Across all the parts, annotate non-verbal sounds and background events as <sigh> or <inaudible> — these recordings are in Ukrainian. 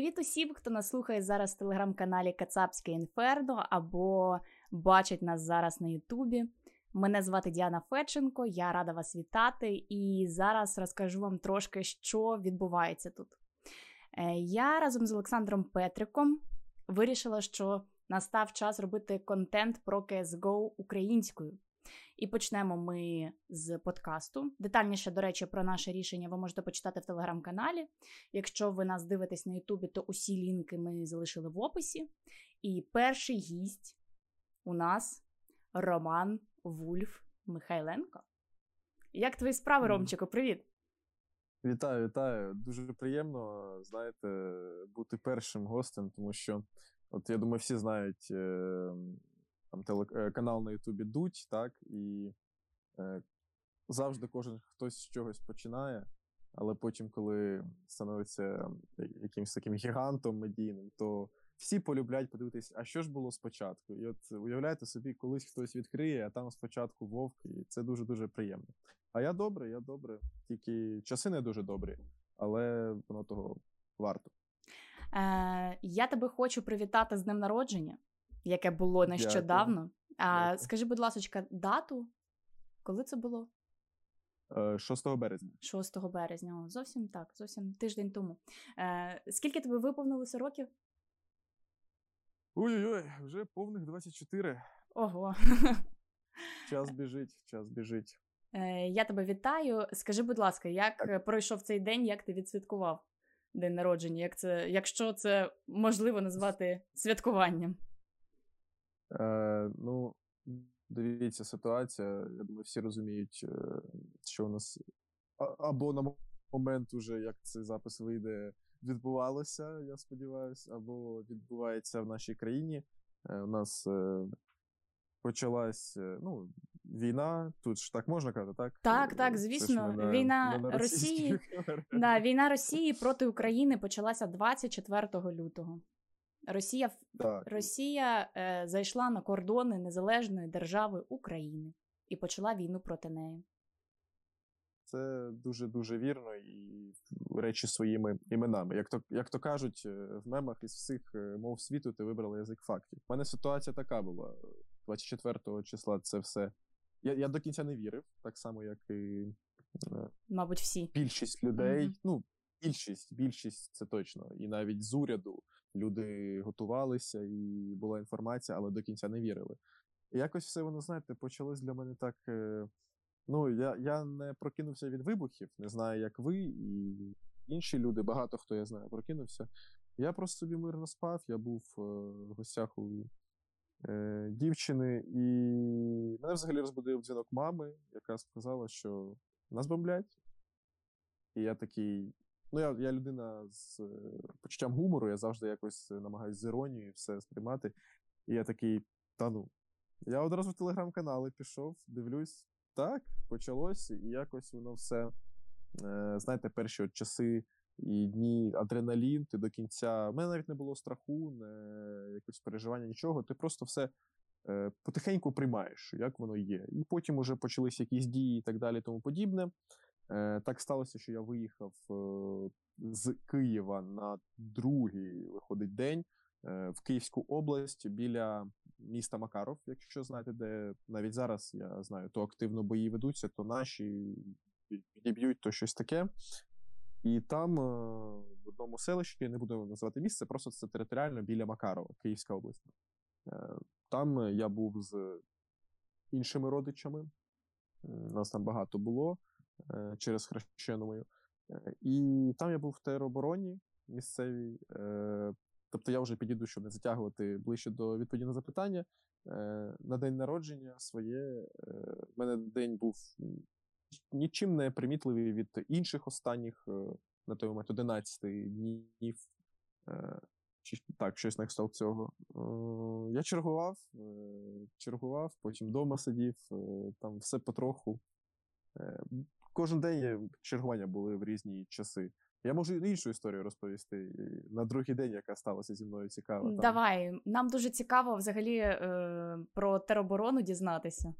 Привіт усім, хто нас слухає зараз в телеграм-каналі Кацапське Інферно або бачить нас зараз на Ютубі. Мене звати Діана Федченко, я рада вас вітати, і зараз розкажу вам трошки, що відбувається тут. Е, я разом з Олександром Петриком вирішила, що настав час робити контент про CSGO українською. І почнемо ми з подкасту. Детальніше, до речі, про наше рішення ви можете почитати в телеграм-каналі. Якщо ви нас дивитесь на Ютубі, то усі лінки ми залишили в описі. І перший гість у нас Роман Вульф Михайленко. Як твої справи, Ромчику? Привіт! Вітаю, вітаю. Дуже приємно, знаєте, бути першим гостем, тому що, от я думаю, всі знають е, там телеканал на Ютубі Дуть, так, і е, завжди кожен хтось з чогось починає, але потім, коли становиться якимось таким гігантом медійним, то всі полюблять подивитись, а що ж було спочатку. І от уявляєте собі, колись хтось відкриє, а там спочатку вовк, і це дуже-дуже приємно. А я добре, я добре. Тільки часи не дуже добрі, але воно того варто. Е, Я тебе хочу привітати з днем народження, яке було нещодавно. А скажи, будь ласка, дату, коли це було? 6 е, березня. 6 березня, О, зовсім так, зовсім тиждень тому. Е, Скільки тобі виповнилося років? Ой-ой, вже повних 24. Ого. Час біжить, час біжить. Е, Я тебе вітаю. Скажи, будь ласка, як так. пройшов цей день, як ти відсвяткував день народження? Як це, Якщо це можливо назвати святкуванням? Е, Ну, дивіться, ситуація. Я думаю, всі розуміють, е, що у нас або на момент, уже як цей запис вийде, відбувалося, я сподіваюся, або відбувається в нашій країні. Е, у нас е, почалась ну, війна. Тут ж так можна казати, так? Так, так, звісно. На, війна на Росії <laughs> да, війна Росії проти України почалася 24 лютого. Росія так. Росія е, зайшла на кордони незалежної держави України і почала війну проти неї. Це дуже дуже вірно і речі своїми іменами. Як то як то кажуть, е, в мемах із всіх е, мов світу ти вибрала язик фактів. У мене ситуація така була 24 числа. Це все. Я я до кінця не вірив, так само, як і е, мабуть, всі більшість людей. Mm-hmm. Ну, більшість, більшість це точно, і навіть з уряду люди готувалися, і була інформація, але до кінця не вірили. І якось все воно, знаєте, почалось для мене так. Ну, я я не прокинувся від вибухів, не знаю, як ви, і інші люди, багато хто я знаю, прокинувся. Я просто собі мирно спав, я був е, в гостях у е, дівчини, і мене взагалі розбудив дзвінок мами, яка сказала, що нас бомблять. І я такий. Ну, я я людина з е, почуттям гумору, я завжди якось намагаюся з іронією все сприймати. І я такий, та ну. Я одразу в телеграм-канали пішов, дивлюсь, так, почалось, і якось воно все, е, знаєте, перші от часи і дні адреналін, ти до кінця. У мене навіть не було страху, не якось переживання, нічого. Ти просто все е, потихеньку приймаєш, як воно є. І потім уже почалися якісь дії і так далі, тому подібне. Е, так сталося, що я виїхав з Києва на другий виходить день в Київську область біля міста Макаров, якщо знаєте, де навіть зараз я знаю, то активно бої ведуться, то наші відіб'ють то щось таке. І там е, в одному селищі, я не буду називати місце, просто це територіально біля Макарова, Київська область. Е, там я був з іншими родичами. Нас там багато було е, через хрещену мою. І там я був в теробороні місцевій. Тобто я вже підійду, щоб не затягувати ближче до відповіді на запитання. Е, на день народження своє е, в мене день був нічим не примітливий від інших останніх е, на той момент 11 днів. Чи так, щось на кшталт цього. Я чергував, чергував, потім вдома сидів, там все потроху. Кожен день чергування були в різні часи. Я можу іншу історію розповісти на другий день, яка сталася зі мною цікава. Там. Давай, нам дуже цікаво взагалі е, про тероборону дізнатися.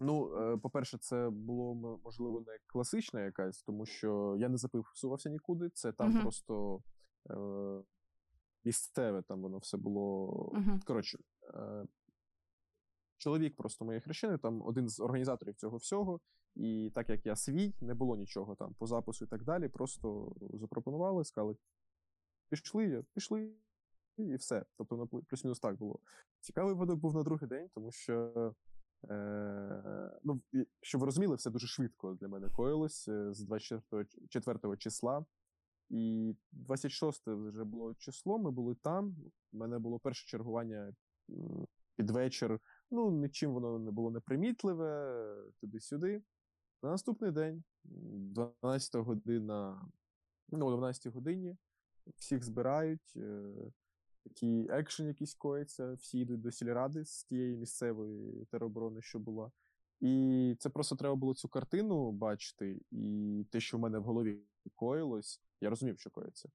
Ну, е, по-перше, це було можливо не класична якась, тому що я не записувався нікуди. Це там uh-huh. просто е, місцеве, там воно все було. Мгм. Коротше, е, чоловік просто моєї хрещини, там один з організаторів цього всього. І так як я свій, не було нічого там по запису і так далі. Просто запропонували, сказали: пішли, пішли, і все. Тобто, воно плюс-мінус так було. Цікавий випадок був на другий день, тому що, е, ну, щоб ви розуміли, все дуже швидко для мене коїлось е, з 24 числа. І 26 вже було число, ми були там. У мене було перше чергування під вечір. Ну, нічим воно не було непримітливе, туди-сюди. На наступний день, 12 година, ну, о 12 годині, всіх збирають, е, такий екшен якийсь коїться, всі йдуть до сільради з тієї місцевої тероборони, що була. І це просто треба було цю картину бачити, і те, що в мене в голові коїлось, я розумів, що коїться.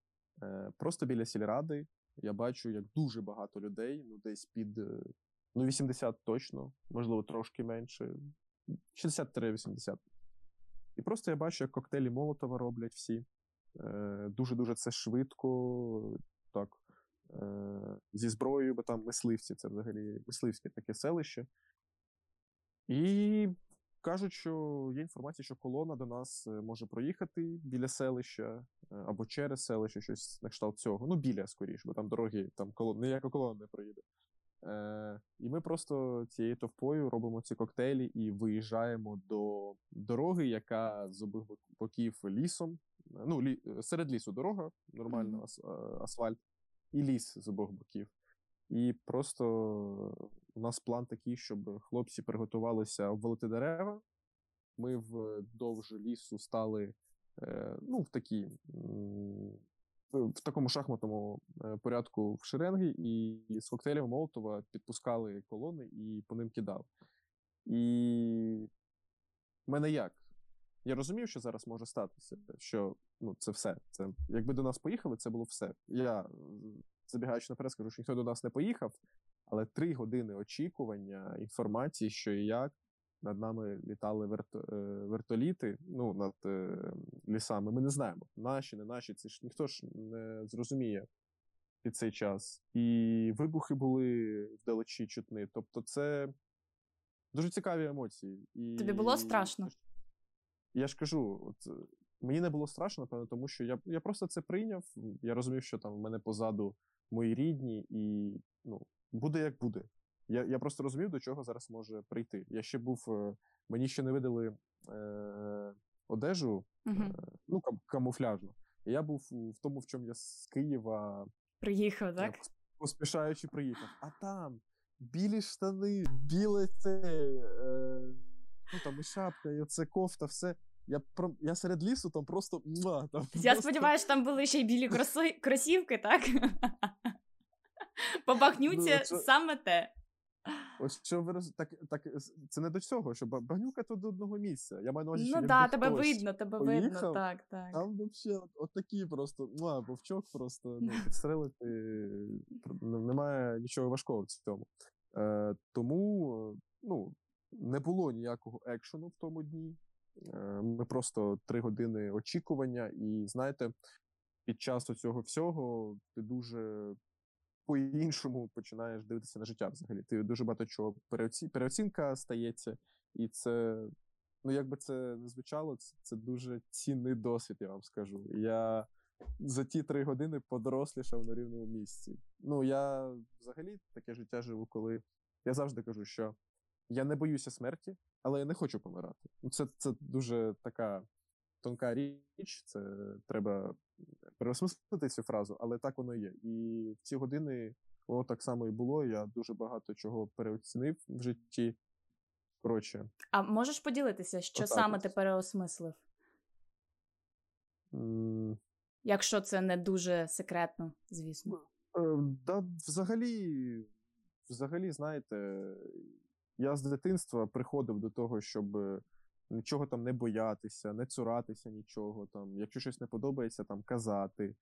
Е, Просто біля сільради я бачу, як дуже багато людей, ну десь під е, ну, 80 точно, можливо, трошки менше, 60-80. І просто я бачу, як коктейлі Молотова роблять всі. Е, Дуже-дуже це швидко, так, е, зі зброєю, бо там мисливці, це взагалі мисливське таке селище. І кажуть, що є інформація, що колона до нас е, може проїхати біля селища або через селище, щось на кшталт цього. Ну, біля скоріше, бо там дороги, там колон, ніяка колона не проїде. Е, і ми просто цією товпою робимо ці коктейлі і виїжджаємо до дороги, яка з обох боків лісом. Ну, лі, е, серед лісу дорога, нормально, ас, е, асфальт, і ліс з обох боків. І просто у нас план такий, щоб хлопці приготувалися обвалити дерева. Ми вдовж лісу стали е, ну, в такі, в такому шахматному е, порядку в шеренги, і з коктейлями Молотова підпускали колони і по ним кидали. І мене як? Я розумів, що зараз може статися, що ну, це все. Це, якби до нас поїхали, це було все. Я, м, забігаючи наперед, скажу, що ніхто до нас не поїхав, але три години очікування інформації, що і як. Над нами літали верто, е, вертоліти, ну, над е, лісами. Ми не знаємо, наші, не наші, це ж ніхто ж не зрозуміє під цей час. І вибухи були вдалечі чутні. Тобто, це дуже цікаві емоції. І... Тобі було страшно? Я ж кажу, от, мені не було страшно, напевно, тому що я, я просто це прийняв. Я розумів, що там в мене позаду мої рідні, і ну, буде як буде. Я, я просто розумів, до чого зараз може прийти. Я ще був, е, мені ще не видали е, одежу, Угу. е, ну, кам- камуфляжну. І я був в тому, в чому я з Києва Приїхав, е, так? поспішаючи приїхав. А там білі штани, біле це, е, ну там і шапка, і це кофта, все. Я, про, я серед лісу там просто. Муа, там Я просто- сподіваюся, там були ще й білі кросо- кросівки, так? <laughs> Побахнються Ну, це- саме те. Ось що ви роз... так, так, це не до цього, що багнюка то до одного місця. Я маю на увазі, що Ну так, тебе видно, тебе видно, так, так. Там вообще от, от такі просто муа, вовчок просто ну, <laughs> підстрелити. ну, Немає нічого важкого в цьому. Е, тому е, ну, не було ніякого екшену в тому дні. Е, ми просто три години очікування, і знаєте, під час цього всього ти дуже по-іншому починаєш дивитися на життя взагалі. Ти дуже багато чого переоці... переоцінка стається, і це, ну як би це не звучало, це, це дуже цінний досвід, я вам скажу. Я за ті три години подорослішав на рівному місці. Ну, я взагалі таке життя живу, коли я завжди кажу, що я не боюся смерті, але я не хочу помирати. Ну, це, це дуже така тонка річ, це треба переосмислити цю фразу, але так воно є. І в ці години воно так само і було. Я дуже багато чого переоцінив в житті. Коротше, А можеш поділитися, що Отак саме ти переосмислив? м, Якщо це не дуже секретно, звісно. Е, Да, взагалі, взагалі, знаєте, я з дитинства приходив до того, щоб нічого там не боятися, не цуратися нічого. Там, якщо щось не подобається, там казати.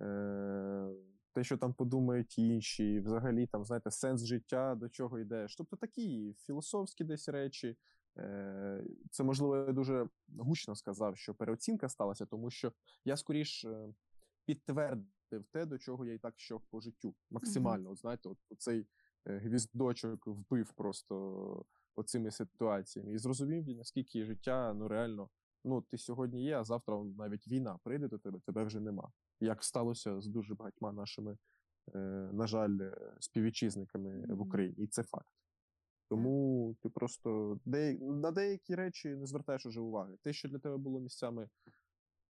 Е, те, що там подумають інші, взагалі, там, знаєте, сенс життя, до чого йдеш. Тобто такі філософські десь речі. Е, Це, можливо, я дуже гучно сказав, що переоцінка сталася, тому що я скоріш е, підтвердив те, до чого я і так йшов по життю. Максимально, от, знаєте, от цей е, гвіздочок вбив просто оцими ситуаціями. І зрозумів, наскільки життя ну реально. Ну, ти сьогодні є, а завтра навіть війна прийде до тебе, тебе вже нема. Як сталося з дуже багатьма нашими, е, на жаль, е, співвітчизниками в Україні, і це факт. Тому ти просто де, на деякі речі не звертаєш уже уваги. Те, що для тебе було місцями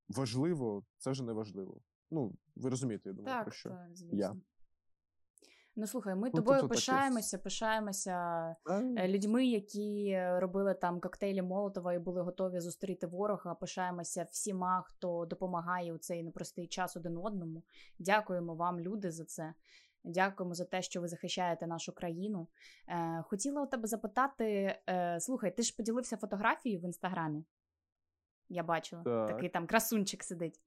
важливо, це вже не важливо. Ну, ви розумієте, я думаю, так, про що. Так, звісно. Я. Ну слухай, ми Ну, тобою пишаємося, пишаємося А, е, людьми, які робили там коктейлі Молотова і були готові зустріти ворога. Пишаємося всіма, хто допомагає у цей непростий час один одному. Дякуємо вам, люди, за це. Дякуємо за те, що ви захищаєте нашу країну. Е, хотіла у тебе запитати: е, слухай, ти ж поділився фотографією в інстаграмі. Я бачила, Так. такий там красунчик сидить.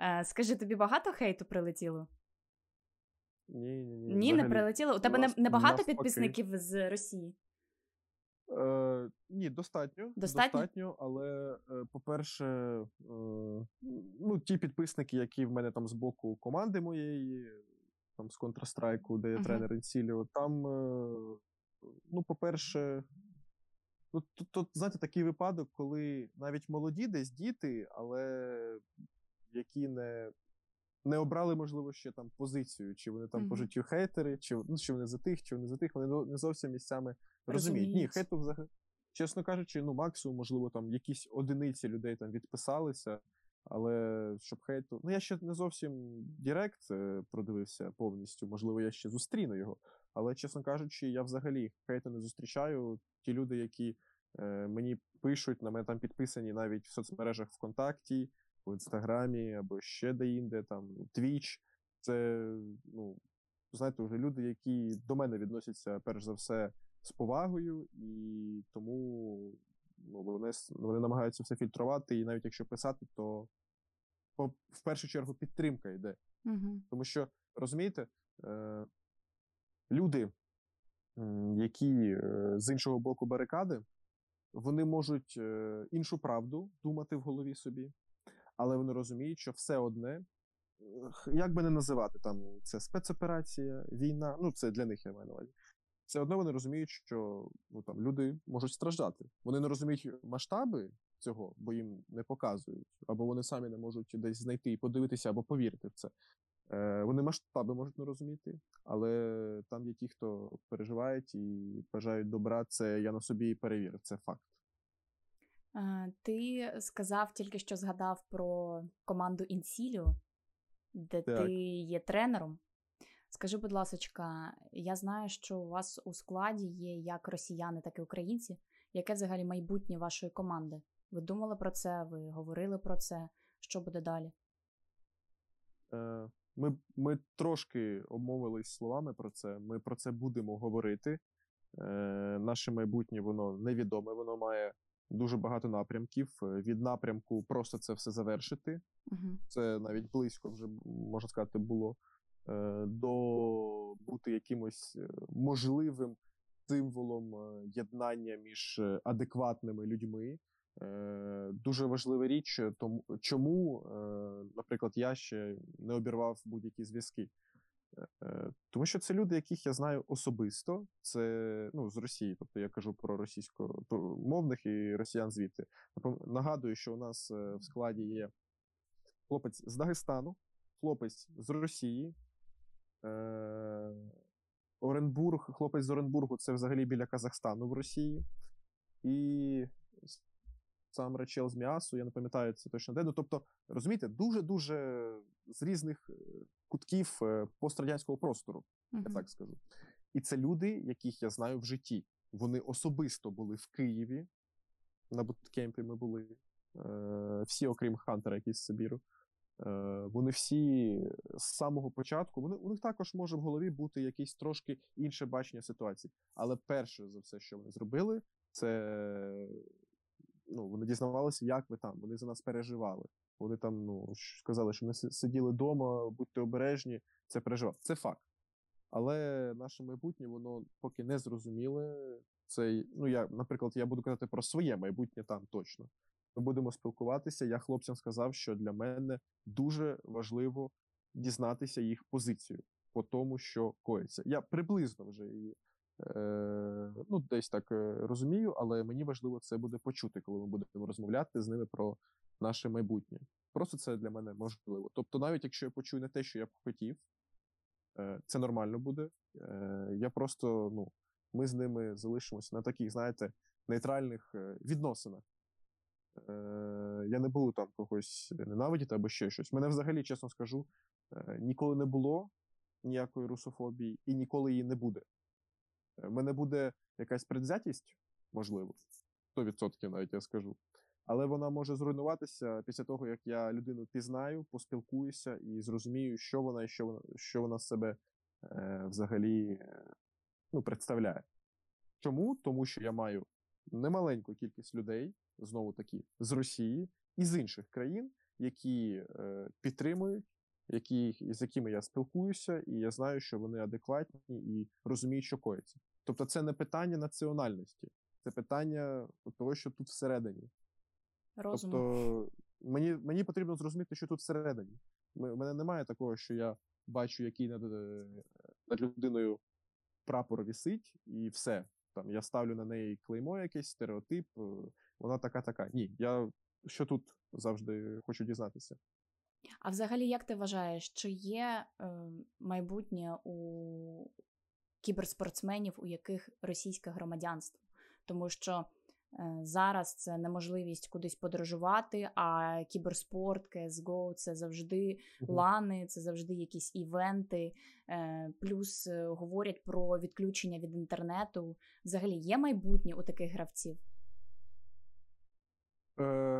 Е, скажи, тобі багато хейту прилетіло? Ні, ні, ні. Ні, не прилетіло. У тебе не, Нас- не багато навпаки. підписників з Росії? Е, ні, достатньо. Достатньо? але, е, по-перше, е, ну, ті підписники, які в мене там з боку команди моєї, там з Counter-Strike, де я Мгм. тренер Інсіліо, там, е, ну, по-перше, ну, тут, тут, знаєте, такий випадок, коли навіть молоді десь діти, але які не. Не обрали, можливо, ще там позицію, чи вони там по життю хейтери, чи, ну, чи вони за тих, чи вони за тих, вони не- не зовсім місцями розуміють. Ні, хейту взагалі, чесно кажучи, ну максимум, можливо, там якісь одиниці людей там відписалися, але щоб хейту. Ну, я ще не зовсім Direct е, продивився повністю, можливо, я ще зустріну його. Але, чесно кажучи, я взагалі хейту не зустрічаю. Ті люди, які е, мені пишуть, на мене там підписані навіть в соцмережах ВКонтакті, в Інстаграмі або ще де-інде, там Twitch, це, ну, знаєте, вже люди, які до мене відносяться перш за все з повагою, і тому ну, вони, вони намагаються все фільтрувати, і навіть якщо писати, то по, в першу чергу підтримка йде. Угу. Тому що, розумієте, е, люди, які е, з іншого боку барикади, вони можуть е, іншу правду думати в голові собі, але вони розуміють, що все одне, як би не називати, там це спецоперація, війна, ну це для них я маю на увазі. Все одно вони розуміють, що ну, там, люди можуть страждати. Вони не розуміють масштаби цього, бо їм не показують, або вони самі не можуть десь знайти і подивитися, або повірити в це. Е, вони масштаби можуть не розуміти, але там є ті, хто переживають і бажають добра. Це я на собі перевірив, це факт. Ти сказав тільки що згадав про команду Інсіліо, де Так. ти є тренером. Скажи, будь ласка, я знаю, що у вас у складі є як росіяни, так і українці. Яке взагалі майбутнє вашої команди? Ви думали про це? Ви говорили про це? Що буде далі? Е, Ми, ми трошки обмовились словами про це. Ми про це будемо говорити. Е, Наше майбутнє воно невідоме, воно має дуже багато напрямків. Е, Від напрямку просто це все завершити. Угу. Це навіть близько вже можна сказати було. е, До бути якимось е, можливим символом єднання між адекватними людьми. Дуже важлива річ, тому чому, наприклад, я ще не обірвав будь-які зв'язки. Е, Тому що це люди, яких я знаю особисто, це ну, з Росії, тобто я кажу про російськомовних і росіян звідти. Нагадую, що у нас е, в складі є хлопець з Дагестану, хлопець з Росії, е, Оренбург, хлопець з Оренбургу це взагалі біля Казахстану в Росії. І сам Рачел з Міасу, я не пам'ятаю це точно де. Ну, тобто, розумієте, дуже-дуже з різних е, кутків е, пострадянського простору, я так скажу. І це люди, яких я знаю в житті. Вони особисто були в Києві. На буткемпі ми були. Е, всі, окрім Хантера, якийсь з Сибіру. Е, вони всі з самого початку. Вони, у них також може в голові бути якесь трошки інше бачення ситуації. Але перше за все, що вони зробили, це ну, вони дізнавалися, як ви там. Вони за нас переживали. Вони там ну, сказали, що ми сиділи вдома, будьте обережні, це переживав. Це факт. Але наше майбутнє, воно поки не зрозуміле. Це, ну, я, наприклад, я буду казати про своє майбутнє там точно. Ми будемо спілкуватися. Я хлопцям сказав, що для мене дуже важливо дізнатися їх позицію по тому, що коїться. Я приблизно вже її ну, десь так е, розумію, але мені важливо це буде почути, коли ми будемо розмовляти з ними про наше майбутнє. Просто це для мене можливо. Тобто, навіть якщо я почую не те, що я б хотів, е, це нормально буде. Е, Я просто, ну, ми з ними залишимося на таких, знаєте, нейтральних е, відносинах. Е, Я не буду там когось ненавидіти або ще щось. Мене взагалі, чесно скажу, е, ніколи не було ніякої русофобії і ніколи її не буде. У мене буде якась предвзятість, можливо, 100% навіть я скажу. Але вона може зруйнуватися після того, як я людину пізнаю, поспілкуюся і зрозумію, що вона і що вона, що вона себе е, взагалі ну, представляє. Чому? Тому що я маю немаленьку кількість людей, знову таки, з Росії і з інших країн, які е, підтримують, які, з якими я спілкуюся, і я знаю, що вони адекватні і розуміють, що коїться. Тобто, це не питання національності, це питання того, що тут всередині. Розуму. Тобто, мені мені потрібно зрозуміти, що тут всередині. У мене немає такого, що я бачу, який над, над людиною прапор вісить, і все. Там я ставлю на неї клеймо, якийсь стереотип, е, вона така, така. Ні, я що тут завжди хочу дізнатися. А взагалі, як ти вважаєш, чи є е, майбутнє у кіберспортсменів, у яких російське громадянство? Тому що е, зараз це неможливість кудись подорожувати, а кіберспорт, CSGO – це завжди угу. лани, це завжди якісь івенти. Е, плюс е, говорять про відключення від інтернету. Взагалі є майбутнє у таких гравців? Е,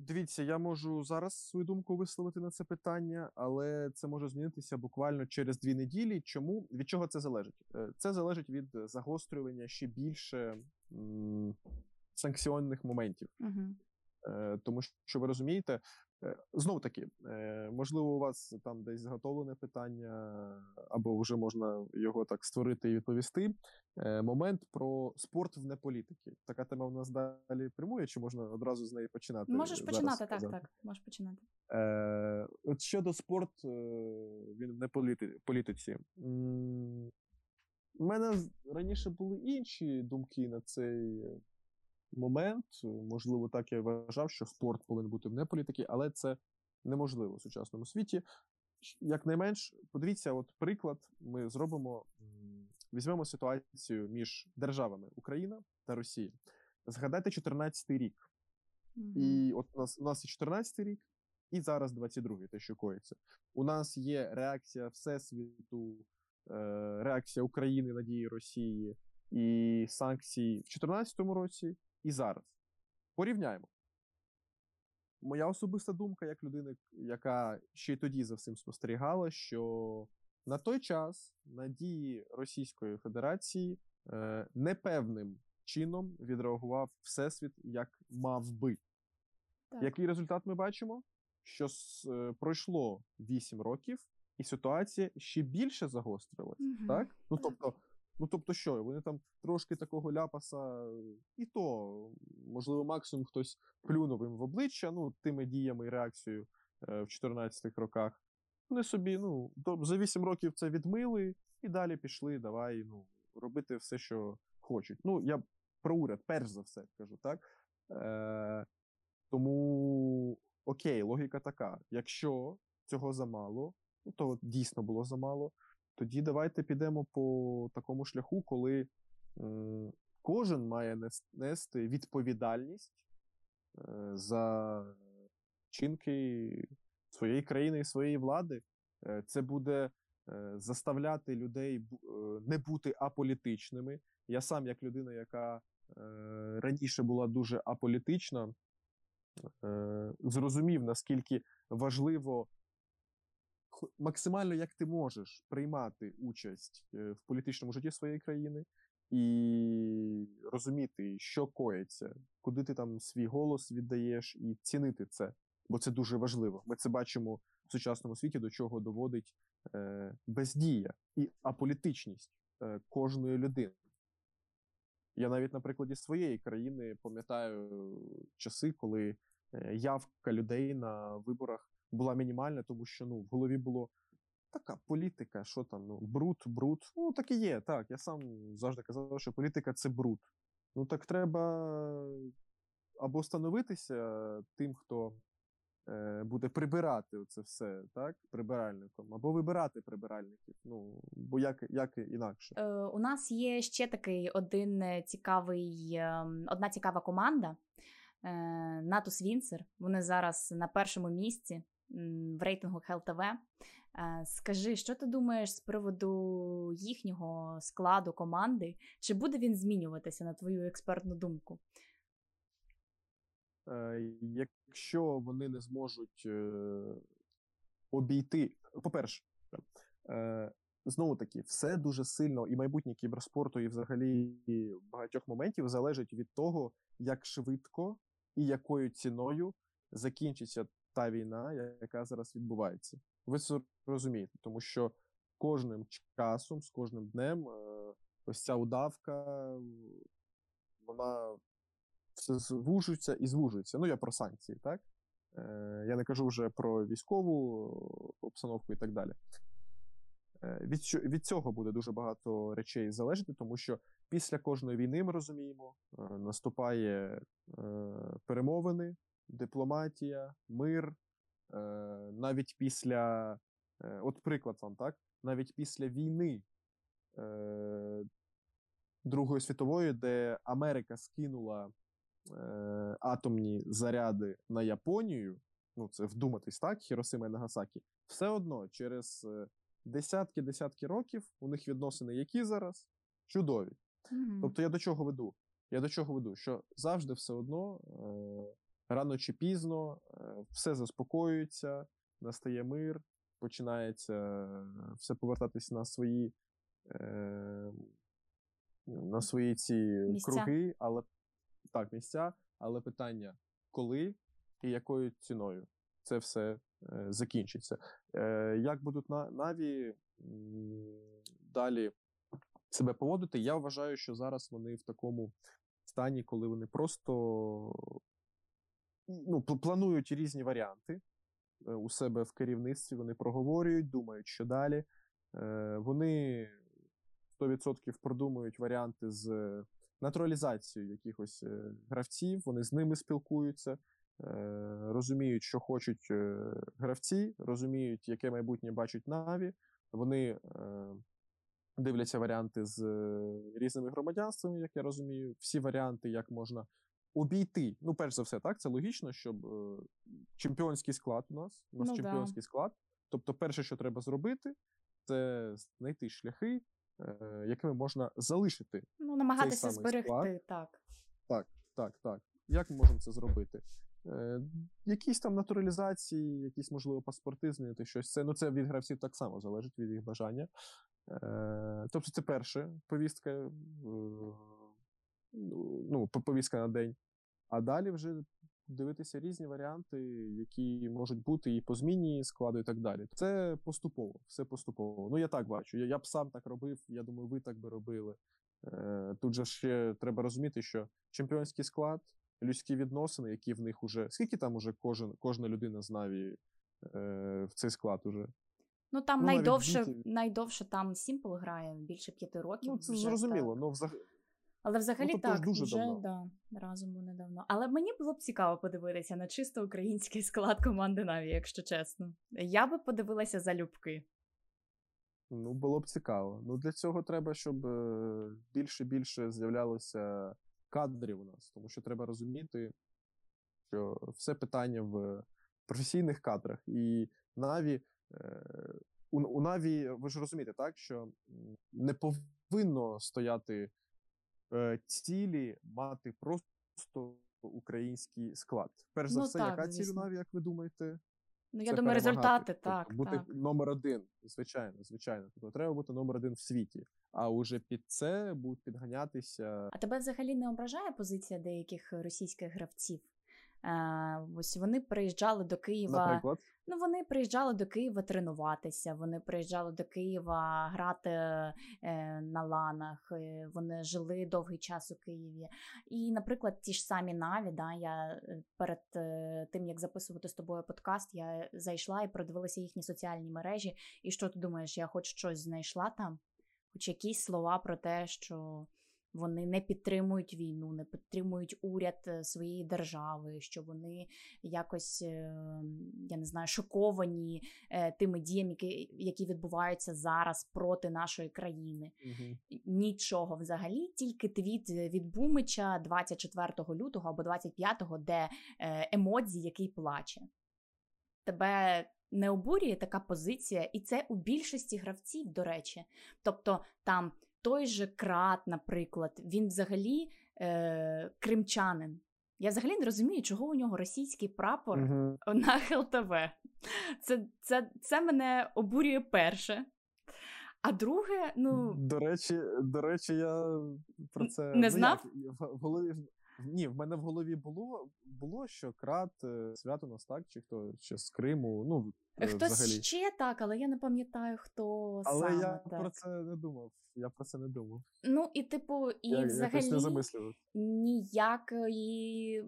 Дивіться, я можу зараз свою думку висловити на це питання, але це може змінитися буквально через дві неділі. Чому від чого це залежить? Е, це залежить від загострювання ще більше м- санкціонних моментів, угу. тому що ви розумієте, Знову таки, е, можливо, у вас там десь зготовлене питання, або вже можна його так створити і відповісти. Е, момент про спорт в неполітики. Така тема в нас далі прямує, чи можна одразу з неї починати? Можеш починати, так, так. Можеш починати. Е, От щодо спорт, він в неполітиці. У мене раніше були інші думки на цей момент. Можливо, так я вважав, що спорт повинен бути вне політики, але це неможливо в сучасному світі. Якнайменш, подивіться, от приклад, ми зробимо, візьмемо ситуацію між державами Україна та Росія. Згадайте 14 рік. Mm-hmm. І от у нас у нас і 14 рік, і зараз 22-й, те, що коїться. У нас є реакція Всесвіту, е, реакція України на дії Росії і санкції в 2014 році, і зараз. Порівняємо. Моя особиста думка, як людини, яка ще й тоді за всім спостерігала, що на той час надії Російської Федерації е, непевним чином відреагував Всесвіт, як мав би. Так. Який результат ми бачимо? Що е, пройшло 8 років, і ситуація ще більше загострилась. Угу. Так? Ну тобто, Ну тобто, що вони там трошки такого ляпаса, і то, можливо, максимум хтось плюнув їм в обличчя, ну, тими діями і реакцією е, в 14-х роках. Вони собі, ну, за 8 років це відмили і далі пішли, давай ну, робити все, що хочуть. Ну, я про уряд, перш за все, кажу, так? Е, Тому окей, логіка така: якщо цього замало, ну, то дійсно було замало. Тоді давайте підемо по такому шляху, коли кожен має нести відповідальність е, за вчинки своєї країни і своєї влади. Е, це буде е, заставляти людей е, не бути аполітичними. Я сам, як людина, яка раніше була дуже аполітична, зрозумів, наскільки важливо максимально як ти можеш приймати участь е, в політичному житті своєї країни і розуміти, що коїться, куди ти там свій голос віддаєш, і цінити це, бо це дуже важливо. Ми це бачимо в сучасному світі, до чого доводить е, бездія і аполітичність е, кожної людини. Я навіть на прикладі своєї країни пам'ятаю часи, коли е, явка людей на виборах була мінімальна, тому що ну, в голові було така політика, що там, ну, бруд, бруд. Ну, так і є. Так, я сам завжди казав, що політика це бруд. Ну так треба або становитися тим, хто е, буде прибирати це все, так, прибиральником, або вибирати прибиральників. Ну, бо як як інакше. Е, У нас є ще такий один цікавий, е, одна цікава команда. Е, Натус Вінцер. Вони зараз на першому місці в рейтингу ХЛТВ. Е, скажи, що ти думаєш з приводу їхнього складу команди? Чи буде він змінюватися на твою експертну думку? Е, якщо вони не зможуть е, обійти, по-перше, знову таки, все дуже сильно і майбутнє кіберспорту, і взагалі багатьох моментів залежить від того, як швидко і якою ціною закінчиться та війна, яка зараз відбувається. Ви це розумієте, тому що кожним часом, з кожним днем, е, ось ця удавка, вона все звужується і звужується. Ну, я про санкції, так? Е, я не кажу вже про військову обстановку і так далі. Е, від від цього буде дуже багато речей залежати, тому що після кожної війни ми розуміємо, наступає перемовини, дипломатія, мир, е, навіть після, е, от приклад вам, так, навіть після війни е, Другої світової, де Америка скинула атомні заряди на Японію, ну це вдуматись так, Хіросима і Нагасакі, все одно через десятки-десятки років у них відносини, які зараз чудові. Mm-hmm. Тобто я до чого веду? Я до чого веду? Що завжди все одно рано чи пізно е, все заспокоюється, настає мир, починається е, все повертатись на свої е, на свої ці місця. круги, але так, місця, але питання коли і якою ціною це все закінчиться. Як будуть Наві далі себе поводити? Я вважаю, що зараз вони в такому стані, коли вони просто ну, планують різні варіанти е, у себе в керівництві. Вони проговорюють, думають, що далі. Е, вони 100% продумують варіанти з натуралізацією якихось е, гравців, вони з ними спілкуються, розуміють, що хочуть гравці, розуміють, яке майбутнє бачать Наві. Вони дивляться варіанти з різними громадянствами, як я розумію, всі варіанти, як можна обійти. Ну, перш за все, так, це логічно, щоб е, чемпіонський склад у нас, у нас ну, чемпіонський да. склад. Тобто, перше, що треба зробити, це знайти шляхи, е, якими можна залишити. Ну, намагатися цей зберегти, склад. так. Так, так, так. Як ми можемо це зробити? Е, Якісь там натуралізації, якісь, можливо, паспорти змінити щось. Це ну, це від гравців так само залежить від їх бажання. Е, Тобто, це перша повістка. Е, ну, повістка на день. А далі вже дивитися різні варіанти, які можуть бути і по зміні складу, і так далі. Це поступово, все поступово. Ну, я так бачу. Я, я б сам так робив, я думаю, ви так би робили. Е, Тут же ще треба розуміти, що чемпіонський склад, людські відносини, які в них уже. Скільки там уже кожен, кожна людина з Наві е, в цей склад уже? Ну там ну, найдовше найдовше там Сімпл грає більше п'яти років. Ну, це вже, зрозуміло. Так. Ну, взагалі. Але взагалі ну, так, дуже вже давно. да, разом вони давно. Але мені було б цікаво подивитися на чисто український склад команди Наві, якщо чесно. Я би подивилася залюбки. Ну, було б цікаво. Ну, для цього треба, щоб е, більше більше з'являлося кадрів у нас, тому що треба розуміти, що все питання в професійних кадрах. І Наві е, у, Наві, ви ж розумієте, так, що не повинно стояти цілі мати просто український склад. Перш за ну, все, так, яка ціль Наві, як ви думаєте? Ну, я думаю, результати, тобто, так. Бути так. номер один, звичайно, звичайно. Тобто треба бути номер один в світі. А уже під це будуть підганятися. А тебе взагалі не ображає позиція деяких російських гравців? Е, ось вони приїжджали до Києва. Наприклад? Ну, вони приїжджали до Києва тренуватися. Вони приїжджали до Києва грати е, на ланах. Е, вони жили довгий час у Києві. І, наприклад, ті ж самі Наві, да, я е, перед е, тим як записувати з тобою подкаст, я зайшла і продивилася їхні соціальні мережі. І що ти думаєш? Я хоч щось знайшла там, хоч якісь слова про те, що. Вони не підтримують війну, не підтримують уряд е, своєї держави, що вони якось е, я не знаю, шоковані е, тими діями, які які відбуваються зараз проти нашої країни. Угу. Нічого взагалі, тільки твіт від Бумича 24 лютого або 25-го, де емодзі, який плаче. Тебе не обурює така позиція, і це у більшості гравців, до речі. Тобто там той же крат, наприклад, він взагалі е, кримчанин. Я взагалі не розумію, чого у нього російський прапор uh-huh. <laughs> на ХЛТВ. Це, це, Це мене обурює перше. А друге, ну. До речі, до речі, я про це не ну, знав. Як, в голові ні, в мене в голові було, було що крат, е, свято нас так, чи хто чи з Криму. ну, Хтось взагалі. ще так, але я не пам'ятаю, хто але саме. Але я так. про це не думав. Я про це не думав. Ну, і, типу, і я, взагалі не ніякої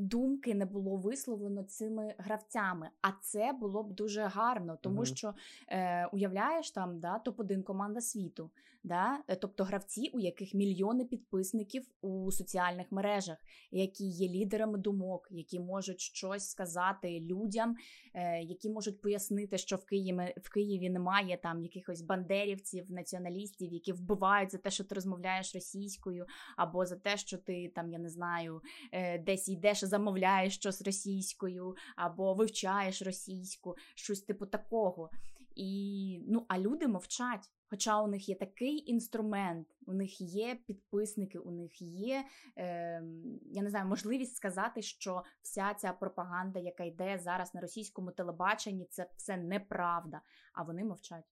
думки не було висловлено цими гравцями. А це було б дуже гарно, тому mm-hmm. що е, уявляєш там да, топ-1 команда світу, да, е, тобто гравці, у яких мільйони підписників у соціальних мережах, які є лідерами думок, які можуть щось сказати людям, е, які можуть пояснити, що в Києві в Києві немає там якихось бандерівців, націоналістів, які вбивають за те, що ти розмовляєш російською, або за те, що ти там, я не знаю, е, десь йдеш замовляєш щось російською, або вивчаєш російську, щось типу такого. І, ну, А люди мовчать. Хоча у них є такий інструмент, у них є підписники, у них є, е, я не знаю, можливість сказати, що вся ця пропаганда, яка йде зараз на російському телебаченні, це все неправда, а вони мовчать.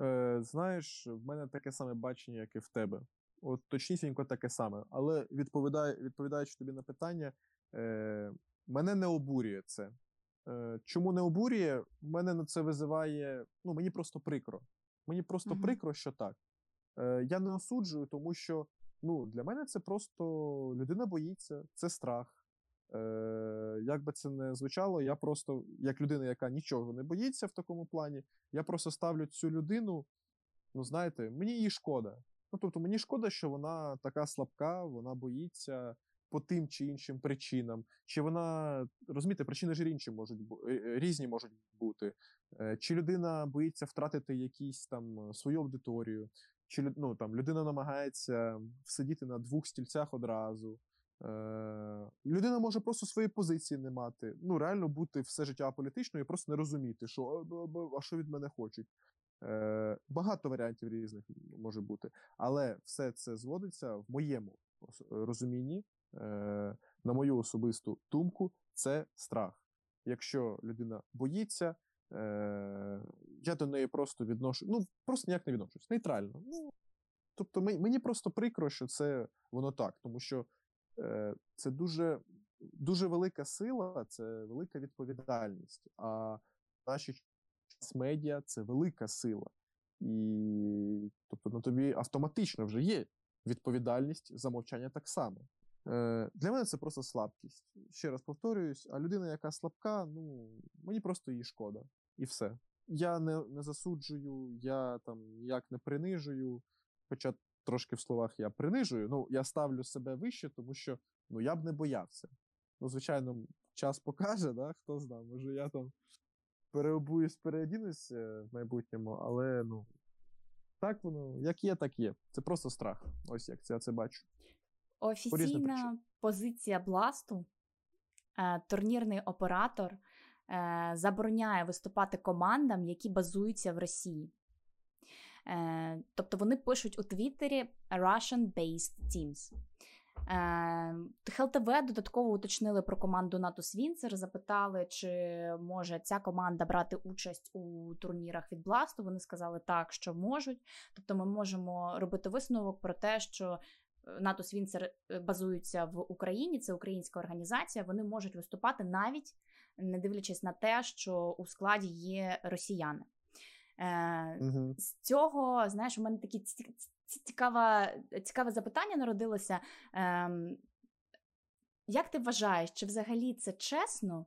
Е, Знаєш, в мене таке саме бачення, як і в тебе. От точнісінько таке саме. Але відповідає, відповідаючи тобі на питання, е, мене не обурює це. Е, Чому не обурює? Мене на це визиває. Ну, мені просто прикро. Мені просто uh-huh. прикро, що так. Е, Я не осуджую, тому що ну, для мене це просто людина боїться, це страх. Е, Як би це не звучало, я просто, як людина, яка нічого не боїться в такому плані, я просто ставлю цю людину. Ну, знаєте, мені її шкода. Ну, тобто, мені шкода, що вона така слабка, вона боїться по тим чи іншим причинам. Чи вона розумієте, причини ж інші можуть е, е, різні можуть бути. Е, чи людина боїться втратити якісь там свою аудиторію, чи ну, там людина намагається сидіти на двох стільцях одразу. Е, Людина може просто свої позиції не мати. Ну, реально бути все життя політичною і просто не розуміти, що а що від мене хочуть. Е, Багато варіантів різних може бути, але все це зводиться в моєму розумінні, е, на мою особисту думку, це страх. Якщо людина боїться, е, я до неї просто відношу, ну просто ніяк не відношусь, нейтрально. Ну, Тобто мені просто прикро, що це воно так, тому що це дуже дуже велика сила, це велика відповідальність. А наші медіа це велика сила. І тобто на тобі автоматично вже є відповідальність за мовчання так само. Е, Для мене це просто слабкість. Ще раз повторююсь, а людина, яка слабка, ну мені просто її шкода. І все. Я не не засуджую, я там ніяк не принижую. Хоча трошки в словах я принижую, ну я ставлю себе вище, тому що ну я б не боявся. Ну, звичайно, час покаже, да, хто знає, може я там переобуюсь, переодінусь е, в майбутньому, але ну. Так воно, як є, так є. Це просто страх. Ось як я це бачу. Офіційна позиція Бласту, е, турнірний оператор е, забороняє виступати командам, які базуються в Росії. Тобто вони пишуть у Твіттері Russian-based teams. HLTV додатково уточнили про команду Natus Vincere, запитали, чи може ця команда брати участь у турнірах від BLAST у. Вони сказали так, що можуть. Тобто, ми можемо робити висновок про те, що Natus Vincere базуються в Україні, це українська організація. Вони можуть виступати навіть не дивлячись на те, що у складі є росіяни. Е, угу. З цього, знаєш, у мене такі цікаве, цікаве запитання народилося. Ем, як ти вважаєш, чи взагалі це чесно?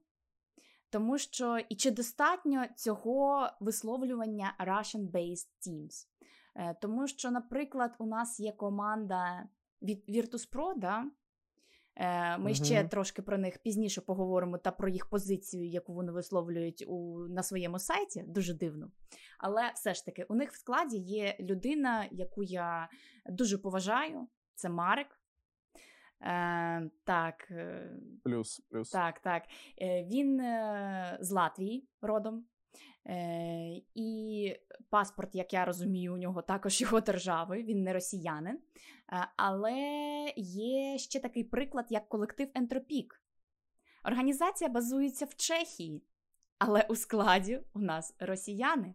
Тому що і чи достатньо цього висловлювання Russian-based teams? Е, тому що, наприклад, у нас є команда від Virtus.pro, да? Е, ми угу. ще трошки про них пізніше поговоримо та про їх позицію, яку вони висловлюють у, на своєму сайті. Дуже дивно. Але все ж таки, у них в складі є людина, яку я дуже поважаю. Це Марик. Е, Так. Е, плюс, плюс. Так, так. Е, Він е, з Латвії родом. Е, І паспорт, як я розумію, у нього також його держави, він не росіянин. Е, але є ще такий приклад, як колектив Entropiq. Організація базується в Чехії, але у складі у нас росіяни.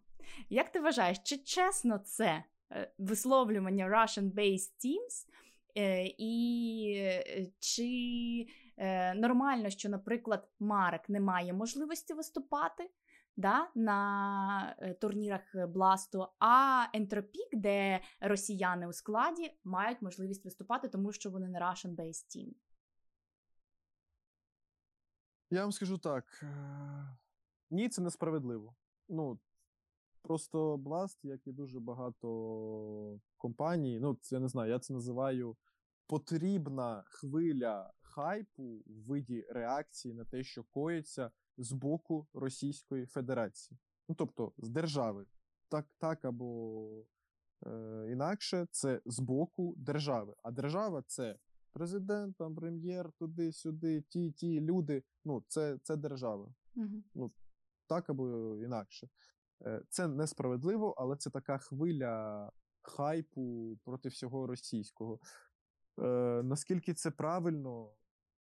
Як ти вважаєш, чи чесно це е, висловлювання Russian-based teams? І чи нормально, що, наприклад, Марек не має можливості виступати? Да, на е, турнірах BLAST у, а Entropiq, де росіяни у складі мають можливість виступати, тому що вони не Russian-based team. Я вам скажу так: е, ні, це несправедливо. Ну, Просто Blast, як і дуже багато компаній, ну, це я не знаю, я це називаю потрібна хвиля хайпу в виді реакції на те, що коїться з боку Російської Федерації, ну тобто з держави, так так або е, інакше, це з боку держави. А держава це президент, там, прем'єр, туди-сюди, ті, ті люди. Ну, це це держава. Угу. Ну, Так або інакше. Е, це несправедливо, але це така хвиля хайпу проти всього російського. Е, Наскільки це правильно?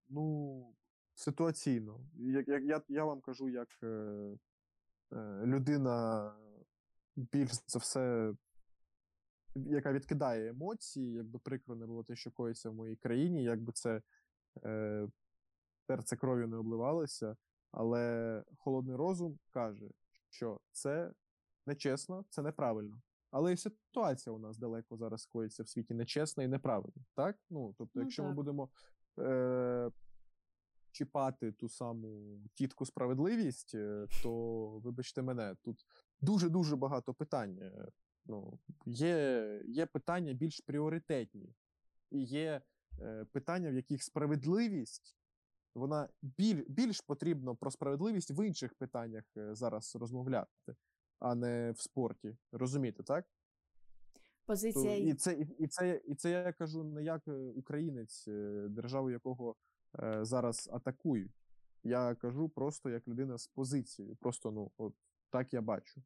Ну, ситуаційно. Як, як я я вам кажу, як е, е, людина більш за все, яка відкидає емоції, якби прикро не було те, що коїться в моїй країні, якби це е, серце кров'ю не обливалося, але холодний розум каже, що це нечесно, це неправильно. Але і ситуація у нас далеко зараз коїться в світі нечесна і неправильна. Так? Ну, тобто, ну, якщо так. ми будемо е, чіпати ту саму тітку справедливість, е, то вибачте мене, тут дуже-дуже багато питань. Е, ну, Є є питання більш пріоритетні, і є е, питання, в яких справедливість вона біль, більш потрібно про справедливість в інших питаннях е, зараз розмовляти, а не в спорті. Розумієте, так? Позиція... То, і це і, і це і це я кажу не як українець, державу якого зараз атакують. Я кажу просто як людина з позицією. Просто ну от так я бачу.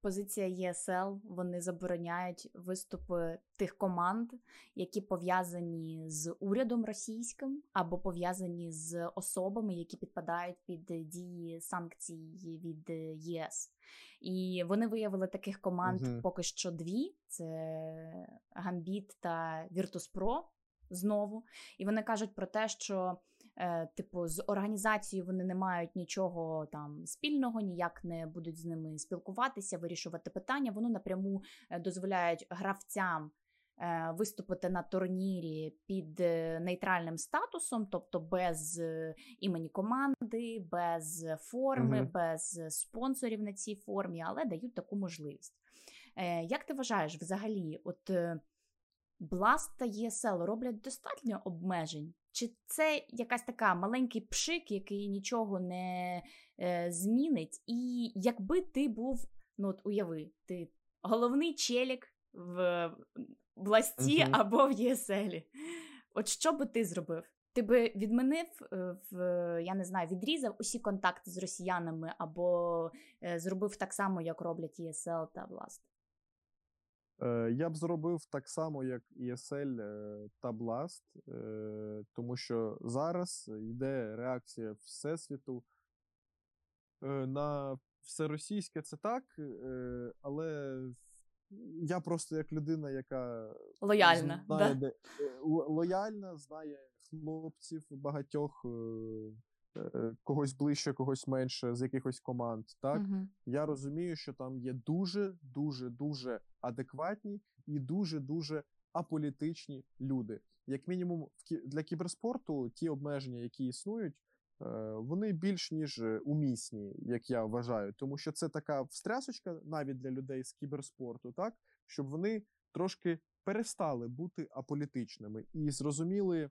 Позиція ЄСЛ вони забороняють виступи тих команд, які пов'язані з урядом російським або пов'язані з особами, які підпадають під дії санкцій від ЄС. І вони виявили таких команд угу. поки що дві: це Гамбіт та Virtus.pro знову. І вони кажуть про те, що. Е, типу, з організацією вони не мають нічого там спільного, ніяк не будуть з ними спілкуватися, вирішувати питання. Вони напряму е, дозволяють гравцям е, виступити на турнірі під нейтральним статусом, тобто без імені команди, без форми, угу. без спонсорів на цій формі, але дають таку можливість. Як ти вважаєш, взагалі, от Blast та ESL роблять достатньо обмежень? Чи це якась така маленький пшик, який нічого не е, змінить? І якби ти був, ну от уяви, ти головний челік в власті uh-huh. або в ЄСЛі, от що би ти зробив? Ти би відмінив е, в я не знаю, відрізав усі контакти з росіянами, або е, зробив так само, як роблять ЄСЛ та Власт? Е, я б зробив так само, як ESL е, та Blast, е, тому що зараз йде реакція Всесвіту на все російське це так, але я просто як людина, яка лояльна, знає, да? де, лояльна, знає хлопців багатьох, когось ближче, когось менше з якихось команд. Так Угу. я розумію, що там є дуже, дуже, дуже адекватні і дуже, дуже аполітичні люди. Як мінімум, для кіберспорту ті обмеження, які існують, е, вони більш ніж е, умісні, як я вважаю, тому що це така встрясочка навіть для людей з кіберспорту, так щоб вони трошки перестали бути аполітичними і зрозуміли е,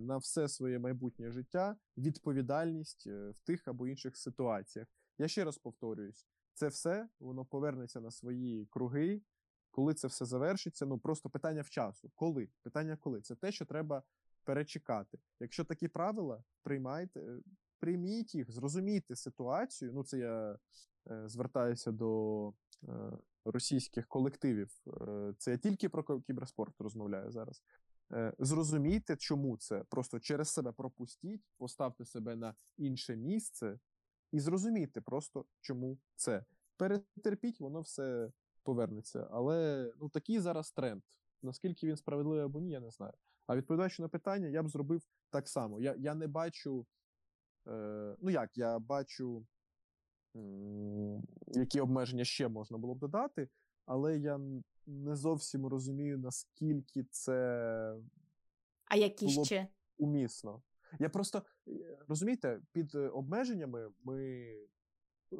на все своє майбутнє життя відповідальність е, в тих або інших ситуаціях. Я ще раз повторююсь, це все воно повернеться на свої круги. Коли це все завершиться, ну просто питання в часу. Коли? Питання коли? Це те, що треба перечекати. Якщо такі правила, приймайте, е, прийміть їх, зрозумійте ситуацію. Ну, це я е, звертаюся до е, російських колективів. Е, це я тільки про кіберспорт розмовляю зараз. Е, зрозумійте, чому це. Просто через себе пропустіть, поставте себе на інше місце і зрозумійте просто, чому це. Перетерпіть, воно все повернеться. Але ну такий зараз тренд. Наскільки він справедливий або ні, я не знаю. А відповідаючи на питання, я б зробив так само. Я, я не бачу. Е, ну як, я бачу, які обмеження ще можна було б додати, але я не зовсім розумію, наскільки це А які було ще? умісно. Я просто е, розумієте, під е, обмеженнями ми е,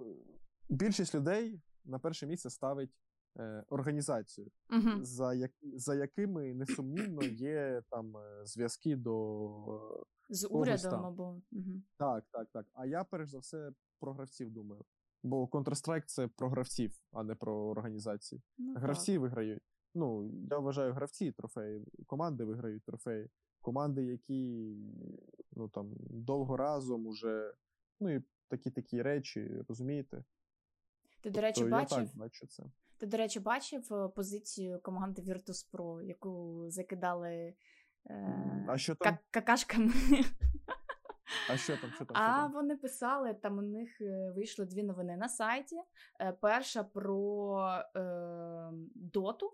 більшість людей на перше місце ставить е, організацію, Угу. за, як, за якими несумнівно є там зв'язки до. З урядом або. Угу. Так, так, так. А я перш за все про гравців думаю. Бо Counter-Strike це про гравців, а не про організації. Ну, Гравці виграють. Ну, я вважаю, гравці трофеї, команди виграють трофеї. Команди, які ну там довго разом уже, ну і такі такі речі, розумієте? Ти, до речі, То я бачив, так бачу це. ти, до речі, бачив е, позицію команди Virtus.pro, яку закидали е... А що там? ка- какашками. А що там? Що там? Що там? вони писали, там у них е, вийшли дві новини на сайті. Е, Перша про е, доту,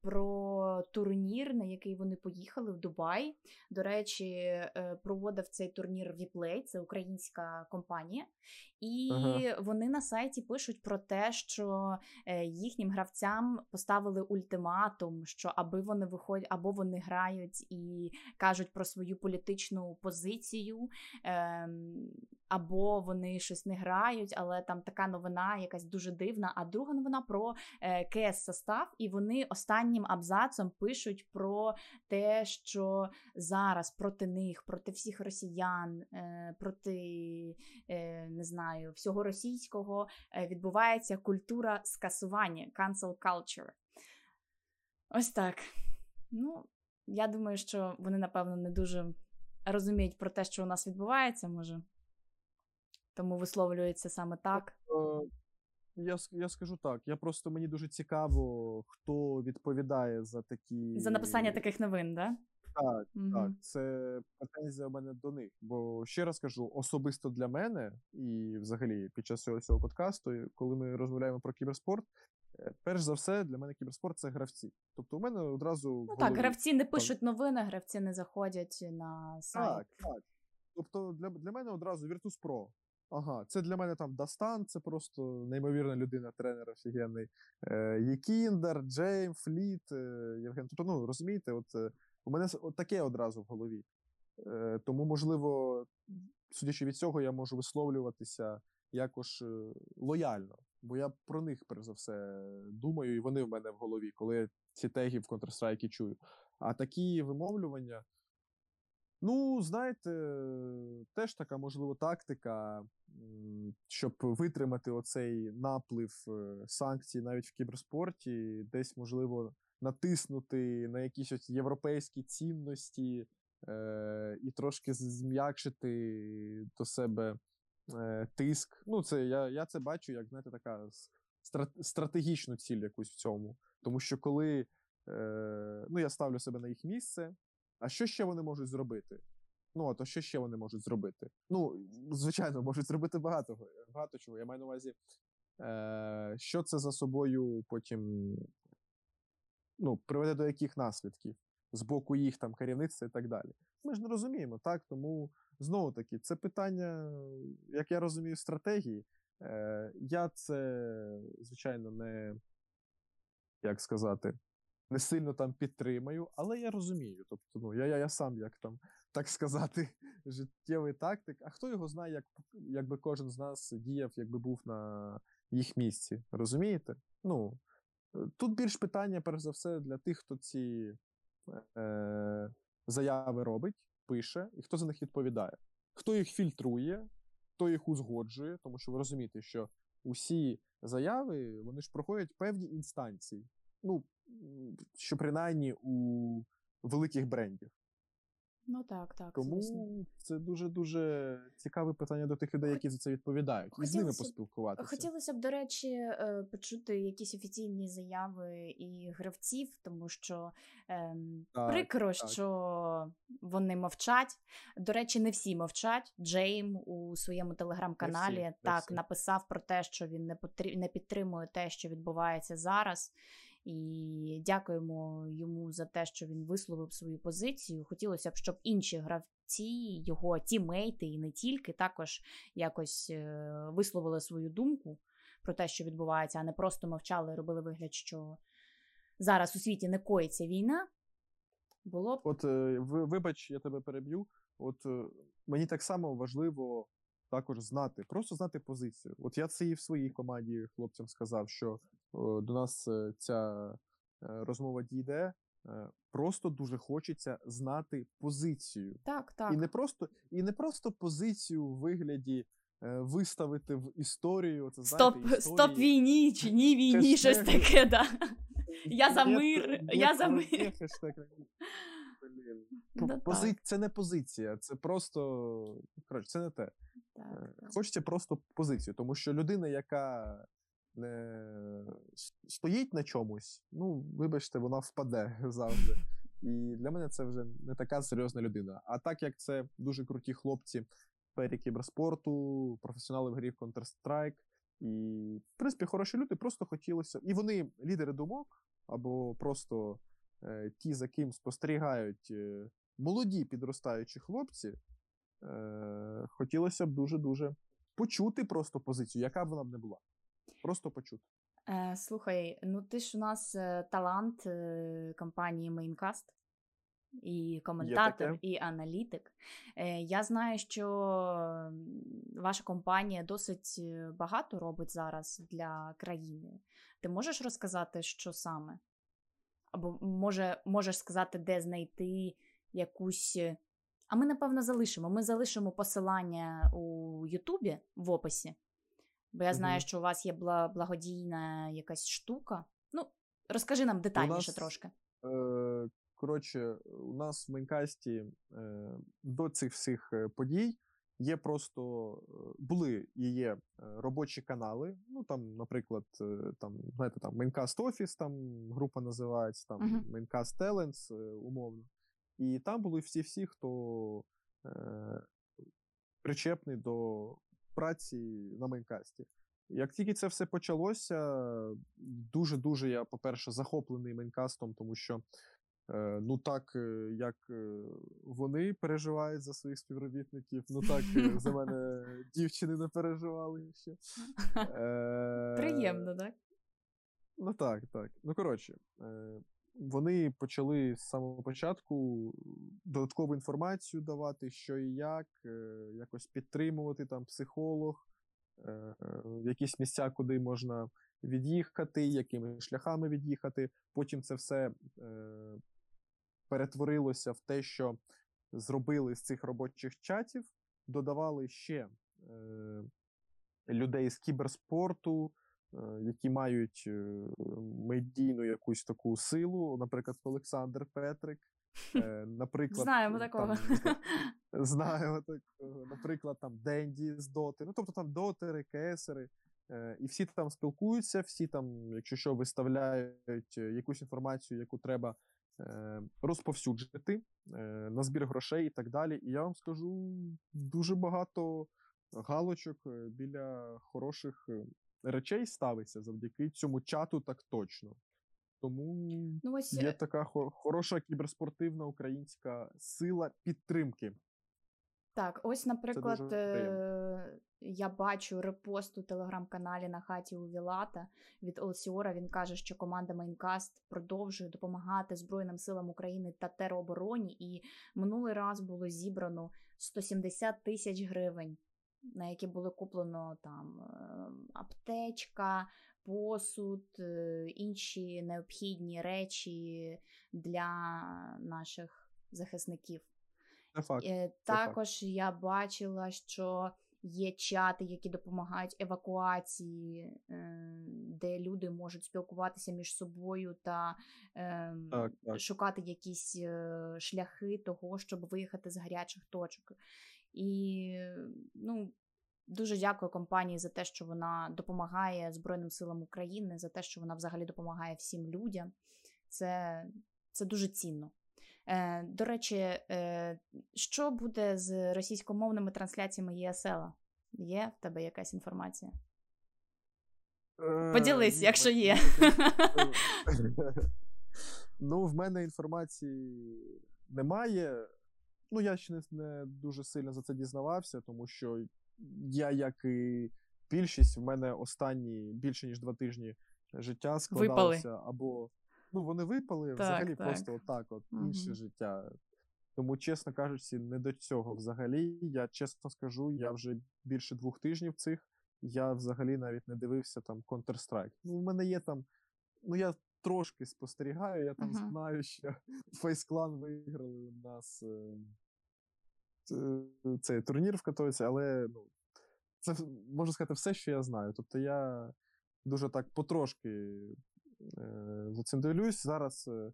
про турнір, на який вони поїхали в Дубай. До речі, е, проводив цей турнір WePlay, це українська компанія. І Ага. вони на сайті пишуть про те, що е, їхнім гравцям поставили ультиматум, що аби вони виходять, або вони грають і кажуть про свою політичну позицію, ем, або вони щось не грають, але там така новина якась дуже дивна. А друга новина про е, КС состав, і вони останнім абзацом пишуть про те, що зараз проти них, проти всіх росіян, е, проти е, не знаю, всього російського відбувається культура скасування, cancel culture. Ось так. Ну, я думаю, що вони, напевно, не дуже розуміють про те, що у нас відбувається, може. Тому висловлюються саме так. Е, Я, я скажу так. Я просто мені дуже цікаво, хто відповідає за такі. За написання таких новин, да? Так, Мгм. Так, це претензія у мене до них. Бо ще раз кажу, особисто для мене, і взагалі під час цього, цього подкасту, коли ми розмовляємо про кіберспорт, е, перш за все, для мене кіберспорт це гравці. Тобто, у мене одразу Ну так, гравці не пишуть новини, гравці не заходять на сайт. Так, так. Тобто для, для мене одразу Virtus Pro. Ага, це для мене там Дастан, це просто неймовірна людина, тренер офігенний. Е, Єкіндер, Джейм, Фліт, е, Євген. Тобто, ну розумієте, от е, у мене от таке одразу в голові. Е, тому, можливо, судячи від цього, я можу висловлюватися якось е, лояльно. Бо я про них, перш за все, думаю, і вони в мене в голові, коли я ці теги в Counter-Strike чую. А такі вимовлювання. Ну, знаєте, теж така, можливо, тактика, щоб витримати оцей наплив е, санкцій навіть в кіберспорті, десь, можливо, натиснути на якісь ось європейські цінності е, і трошки зм'якшити до себе е, тиск. Ну, це я, я це бачу як, знаєте, така стратегічну ціль якусь в цьому. Тому що коли е, ну, я ставлю себе на їх місце, а що ще вони можуть зробити? Ну, а то що ще вони можуть зробити? Ну, звичайно, можуть зробити багато, багато чого. Я маю на увазі, е, що це за собою потім ну, приведе до яких наслідків з боку їх там керівництва і так далі. Ми ж не розуміємо, так? Тому знову таки, це питання, як я розумію, стратегії. Е, Я це, звичайно, не як сказати, не сильно там підтримаю, але я розумію. Тобто, ну, я я, я сам, як там, так сказати, <laughs> життєвий тактик. А хто його знає, як якби кожен з нас діяв, якби був на їх місці. Розумієте? Ну, Тут більш питання, перш за все, для тих, хто ці е, заяви робить, пише, і хто за них відповідає. Хто їх фільтрує, хто їх узгоджує, тому що ви розумієте, що усі заяви вони ж проходять певні інстанції. Ну, що принаймні у великих брендів. Ну так, так. Тому звісно. це дуже дуже цікаве питання до тих людей, які за це відповідають, і з ними поспілкуватися. Хотілося б, до речі, е, почути якісь офіційні заяви і гравців, тому що ем, Так, прикро, так. що вони мовчать. До речі, не всі мовчать. Джейм у своєму телеграм-каналі Не всі, не так всі. написав про те, що він не потрі... не підтримує те, що відбувається зараз. І дякуємо йому за те, що він висловив свою позицію. Хотілося б, щоб інші гравці, його тімейти і не тільки також якось е, висловили свою думку про те, що відбувається, а не просто мовчали і робили вигляд, що зараз у світі не коїться війна. Було б От е, ви- вибач, я тебе переб'ю. От е, мені так само важливо також знати, просто знати позицію. От я це і в своїй команді хлопцям сказав, що до нас е, ця е, розмова дійде. Е, Просто дуже хочеться знати позицію. так, так. І не просто, і не просто позицію в вигляді е, виставити в історію. Це, Стоп, знаєте, стоп війні чи ні війні, щось таке, да. Я за мир, я за мир. Це не позиція, це просто. Коротше, це не те. Так, так. Хочеться просто позицію, тому що людина, яка не стоїть на чомусь, ну, вибачте, вона впаде <laughs> завжди. І для мене це вже не така серйозна людина. А так як це дуже круті хлопці в сфері кіберспорту, професіонали в грі в Counter-Strike, і, в принципі, хороші люди, просто хотілося. І вони лідери думок, або просто е, ті, за ким спостерігають е, молоді підростаючі хлопці, е, хотілося б дуже-дуже почути просто позицію, яка б вона б не була. Просто почути. Е, слухай, ну ти ж у нас е, талант е, компанії Maincast. І коментатор, і аналітик. Я знаю, що ваша компанія досить багато робить зараз для країни. Ти можеш розказати, що саме? Або може, можеш сказати, де знайти якусь. А ми, напевно, залишимо. Ми залишимо посилання у Ютубі в описі. Бо я знаю, що у вас є благодійна якась штука. Ну, розкажи нам детальніше нас- трошки. Е, коротше, у нас в Майнкасті е, до цих всіх е, подій є просто е, були і є е, робочі канали. Ну там, наприклад, е, там, знаєте, там Maincast Office, там група називається, там Мгм. Maincast е, умовно. І там були всі-всі, хто е, причетний до праці на Майнкасті. Як тільки це все почалося, дуже-дуже я, по-перше, захоплений Майнкастом, тому що е, ну так, е, як е, вони переживають за своїх співробітників, ну так за <laughs> мене дівчини не переживали ще. Приємно, так? Ну так, так. Ну коротше, вони почали з самого початку додаткову інформацію давати, що і як, е, якось підтримувати там психолог, е, е, якісь місця, куди можна від'їхати, якими шляхами від'їхати. Потім це все е, перетворилося в те, що зробили з цих робочих чатів, додавали ще е, людей з кіберспорту, е, які мають е, медійну якусь таку силу, наприклад, Олександр Петрик. е, <laughs> Наприклад, Знаємо там, такого. зна- <laughs> знаємо такого. Наприклад, там Денді з Доти. Ну, тобто там дотери, кесери. е, І всі там спілкуються, всі там, якщо що, виставляють е, якусь інформацію, яку треба е, розповсюджити е, на збір грошей і так далі. І я вам скажу дуже багато галочок е, біля хороших е, речей ставиться завдяки цьому чату так точно. Тому Ну, ось є е, така хо- хороша кіберспортивна українська сила підтримки. Так, ось, наприклад, е, я бачу репост у телеграм-каналі на хаті у Вілата від Олсіора. Він каже, що команда Maincast продовжує допомагати Збройним силам України та тероборони. І минулий раз було зібрано 170 тисяч гривень, на які було куплено там е, аптечка, посуд, е, інші необхідні речі для наших захисників. Це факт. Е, факт. Також я бачила, що є чати, які допомагають евакуації, е, де люди можуть спілкуватися між собою та Так, так. шукати якісь е, шляхи того, щоб виїхати з гарячих точок. І ну, дуже дякую компанії за те, що вона допомагає Збройним силам України, за те, що вона взагалі допомагає всім людям. Це, це дуже цінно. Е, до речі, е, що буде з російськомовними трансляціями ЄСЛ? Є в тебе якась інформація? Е, Поділись, якщо є. <laughs> <laughs> Ну, в мене інформації немає. Ну, я ще не, не дуже сильно за це дізнавався, тому що я, як і більшість, в мене останні більше ніж два тижні життя складалося або. Ну, вони випали Так, взагалі так. просто отак, от інше життя. Тому, чесно кажучи, не до цього взагалі. Я чесно скажу, я вже більше двох тижнів цих. Я взагалі навіть не дивився там Counter-Strike. Ну, в мене є там. Ну, я трошки спостерігаю, я там Мгм. знаю, що <laughs> Face Clan виграли у нас е, цей турнір в Катовіці, але ну, це можна сказати все, що я знаю. Тобто я дуже так потрошки е, за цим дивлюсь. Зараз е,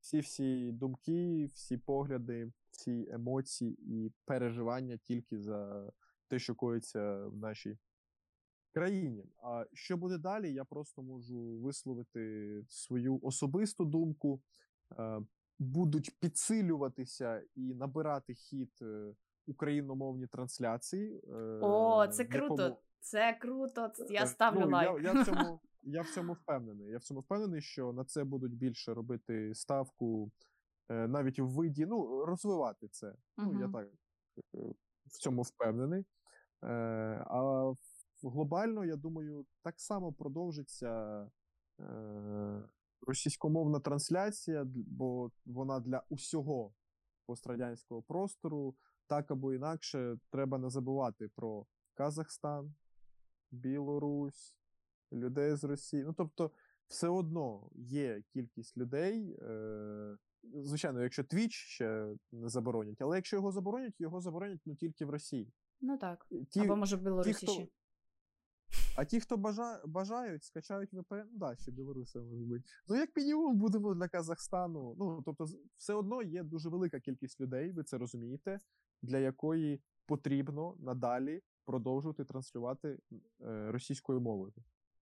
всі всі думки, всі погляди, всі емоції і переживання тільки за те, що коїться в нашій країні. А що буде далі, я просто можу висловити свою особисту думку. Будуть підсилюватися і набирати хід е, україномовні трансляції. е, О, це круто! якому- Це круто. Я Е, ставлю ну, лайк. Я, я, в цьому, <laughs> я в цьому впевнений. Я в цьому впевнений, що на це будуть більше робити ставку навіть в виді, ну, розвивати це. Ну, я так в цьому впевнений. А глобально, я думаю, так само продовжиться російськомовна трансляція, бо вона для усього пострадянського простору. Так або інакше, треба не забувати про Казахстан, Білорусь, людей з Росії. Ну, тобто, все одно є кількість людей. Е, звичайно, якщо Twitch ще не заборонять, але якщо його заборонять, його заборонять ну, тільки в Росії. Ну так. Ті, Або може в Білорусі ті, хто, ще. А ті, хто бажа, бажають, скачають VPN, ну да, ще Білоруси може бути. Ну, як мінімум, будемо для Казахстану. Ну, тобто, все одно є дуже велика кількість людей, ви це розумієте, для якої потрібно надалі продовжувати транслювати е, російською мовою.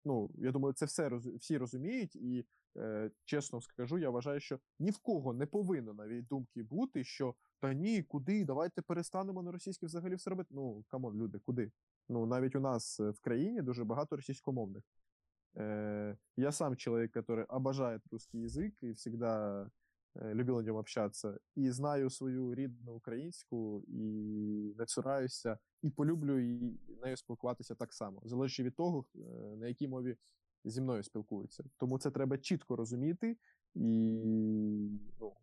Ну, я думаю, це все роз- всі розуміють, і е, чесно скажу, я вважаю, що ні в кого не повинно навіть думки бути, що та ні, куди, давайте перестанемо на російській взагалі все робити. Ну, come on, люди, куди? Ну, навіть у нас е, в країні дуже багато російськомовних. Э, я сам человек, который обожает русский язык и всегда э, любил на ньому общаться. І знаю свою рідну українську, і не цураюся, і полюблю і нею спілкуватися так само, залежно від того, е, на якій мові зі мною спілкуються. Тому це треба чітко розуміти і ну,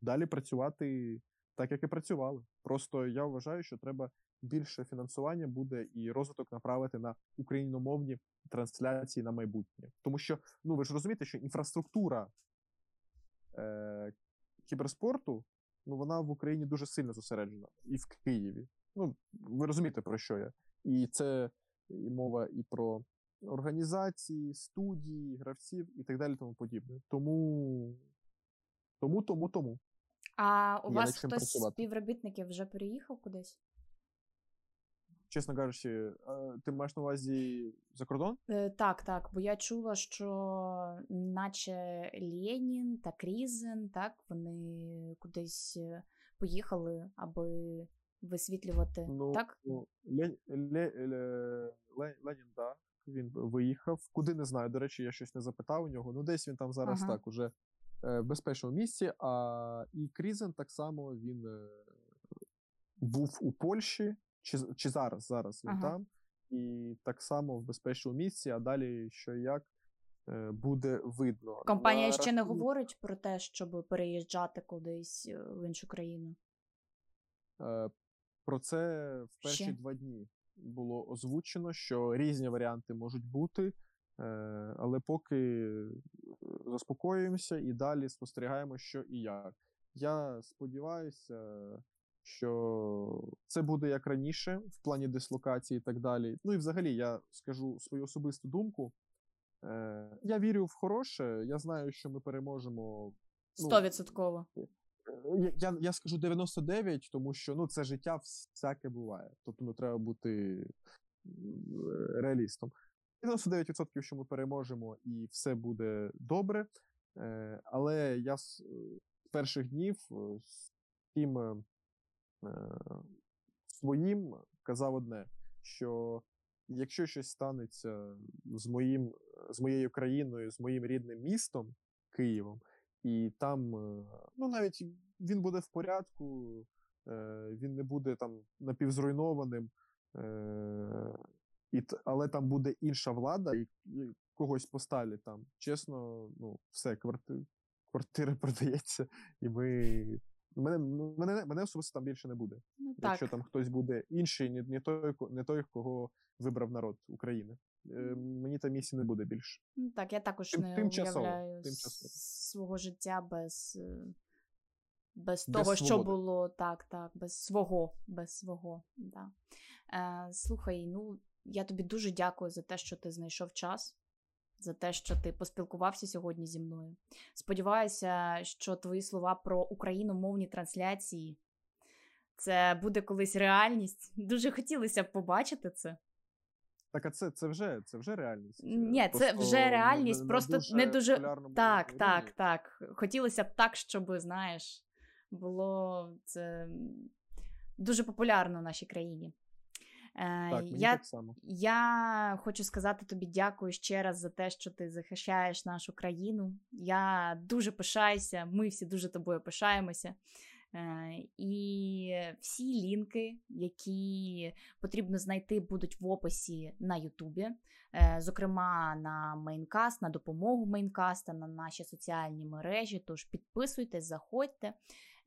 далі працювати так, як і працювали. Просто я вважаю, що треба більше фінансування буде і розвиток направити на україномовні трансляції на майбутнє. Тому що, ну ви ж розумієте, що інфраструктура е, кіберспорту, ну вона в Україні дуже сильно зосереджена, і в Києві. Ну, ви розумієте, про що я. І це і мова і про організації, студії, гравців і так далі, тому подібне. Тому, тому, тому, тому. А у Є вас хтось з співробітників вже переїхав кудись? Чесно кажучи, ти маєш на увазі за кордон? Е, так, так, бо я чула, що наче Ленін та Крізен, так, вони кудись е, поїхали, аби висвітлювати. Ну, так? Ну, Лен, Ле, Ле, Ле- Ленін, да. він виїхав. Куди не знаю. До речі, я щось не запитав у нього. Ну, десь він там зараз Ага. так уже е, в безпечному місці. А і Крізен так само він був у Польщі, чи, чи зараз, зараз він Ага. там, і так само в безпечному місці, а далі що і як е, буде видно. Компанія На ще не говорить про те, щоб переїжджати кудись е, в іншу країну. Е, Про це в перші Ще? два дні було озвучено, що різні варіанти можуть бути, але поки заспокоюємося і далі спостерігаємо, що і як. Я сподіваюся, що це буде як раніше, в плані дислокації і так далі. Ну і взагалі я скажу свою особисту думку. Е, Я вірю в хороше, я знаю, що ми переможемо. ну, Стовідсотково. Е, Я, я, скажу 99, тому що ну, це життя всяке буває. Тобто ну, треба бути е, реалістом. 99%, що ми переможемо і все буде добре. Е, але я з перших днів з тим своїм казав одне: що якщо щось станеться з моїм, з моєю країною, з моїм рідним містом Києвом, і там, е, ну навіть він буде в порядку, е, він не буде там напівзруйнованим, е, але там буде інша влада, і, когось поставлять там. Чесно, ну, все, кварти, квартира <laughs> продається, і ми. Мене, мене, мене особисто там більше не буде. Ну, так. Якщо там хтось буде інший, не, не, той, не той, кого вибрав народ України. Е, мені там місії не буде більше. Ну, так, я також Тим- не тимчасово, уявляю тимчасово. свого життя без, е, без Без того, що було так, так, без свого, без свого. Да. Е, слухай, ну я тобі дуже дякую за те, що ти знайшов час, за те, що ти поспілкувався сьогодні зі мною. Сподіваюся, що твої слова про україномовні трансляції це буде колись реальність. Дуже хотілося б побачити це. Так, а це, це вже це вже реальність. Ні, це Просто вже реальність, на просто не дуже- популярному Так, рівні. так, так. Хотілося б так, щоб, знаєш, було це дуже популярно в нашій країні. Е, Так, мені я, так само. я хочу сказати тобі дякую ще раз за те, що ти захищаєш нашу країну. Я дуже пишаюся, ми всі дуже тобою пишаємося. Е, І всі лінки, які потрібно знайти, будуть в описі на Ютубі. Е, Зокрема, на Maincast, на допомогу Мейнкаста, на наші соціальні мережі. Тож підписуйтесь, заходьте.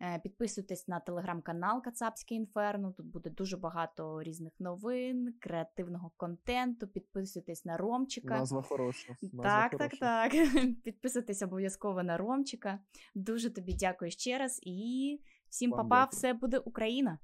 Е, Підписуйтесь на телеграм-канал Кацапське Інферно. Тут буде дуже багато різних новин, креативного контенту. Підписуйтесь на Ромчика. Назва хороша. Назва Так, хороша. так, так. <laughs> Підписуйтесь обов'язково на Ромчика. Дуже тобі дякую ще раз і всім Вам папа, дякую. все буде Україна!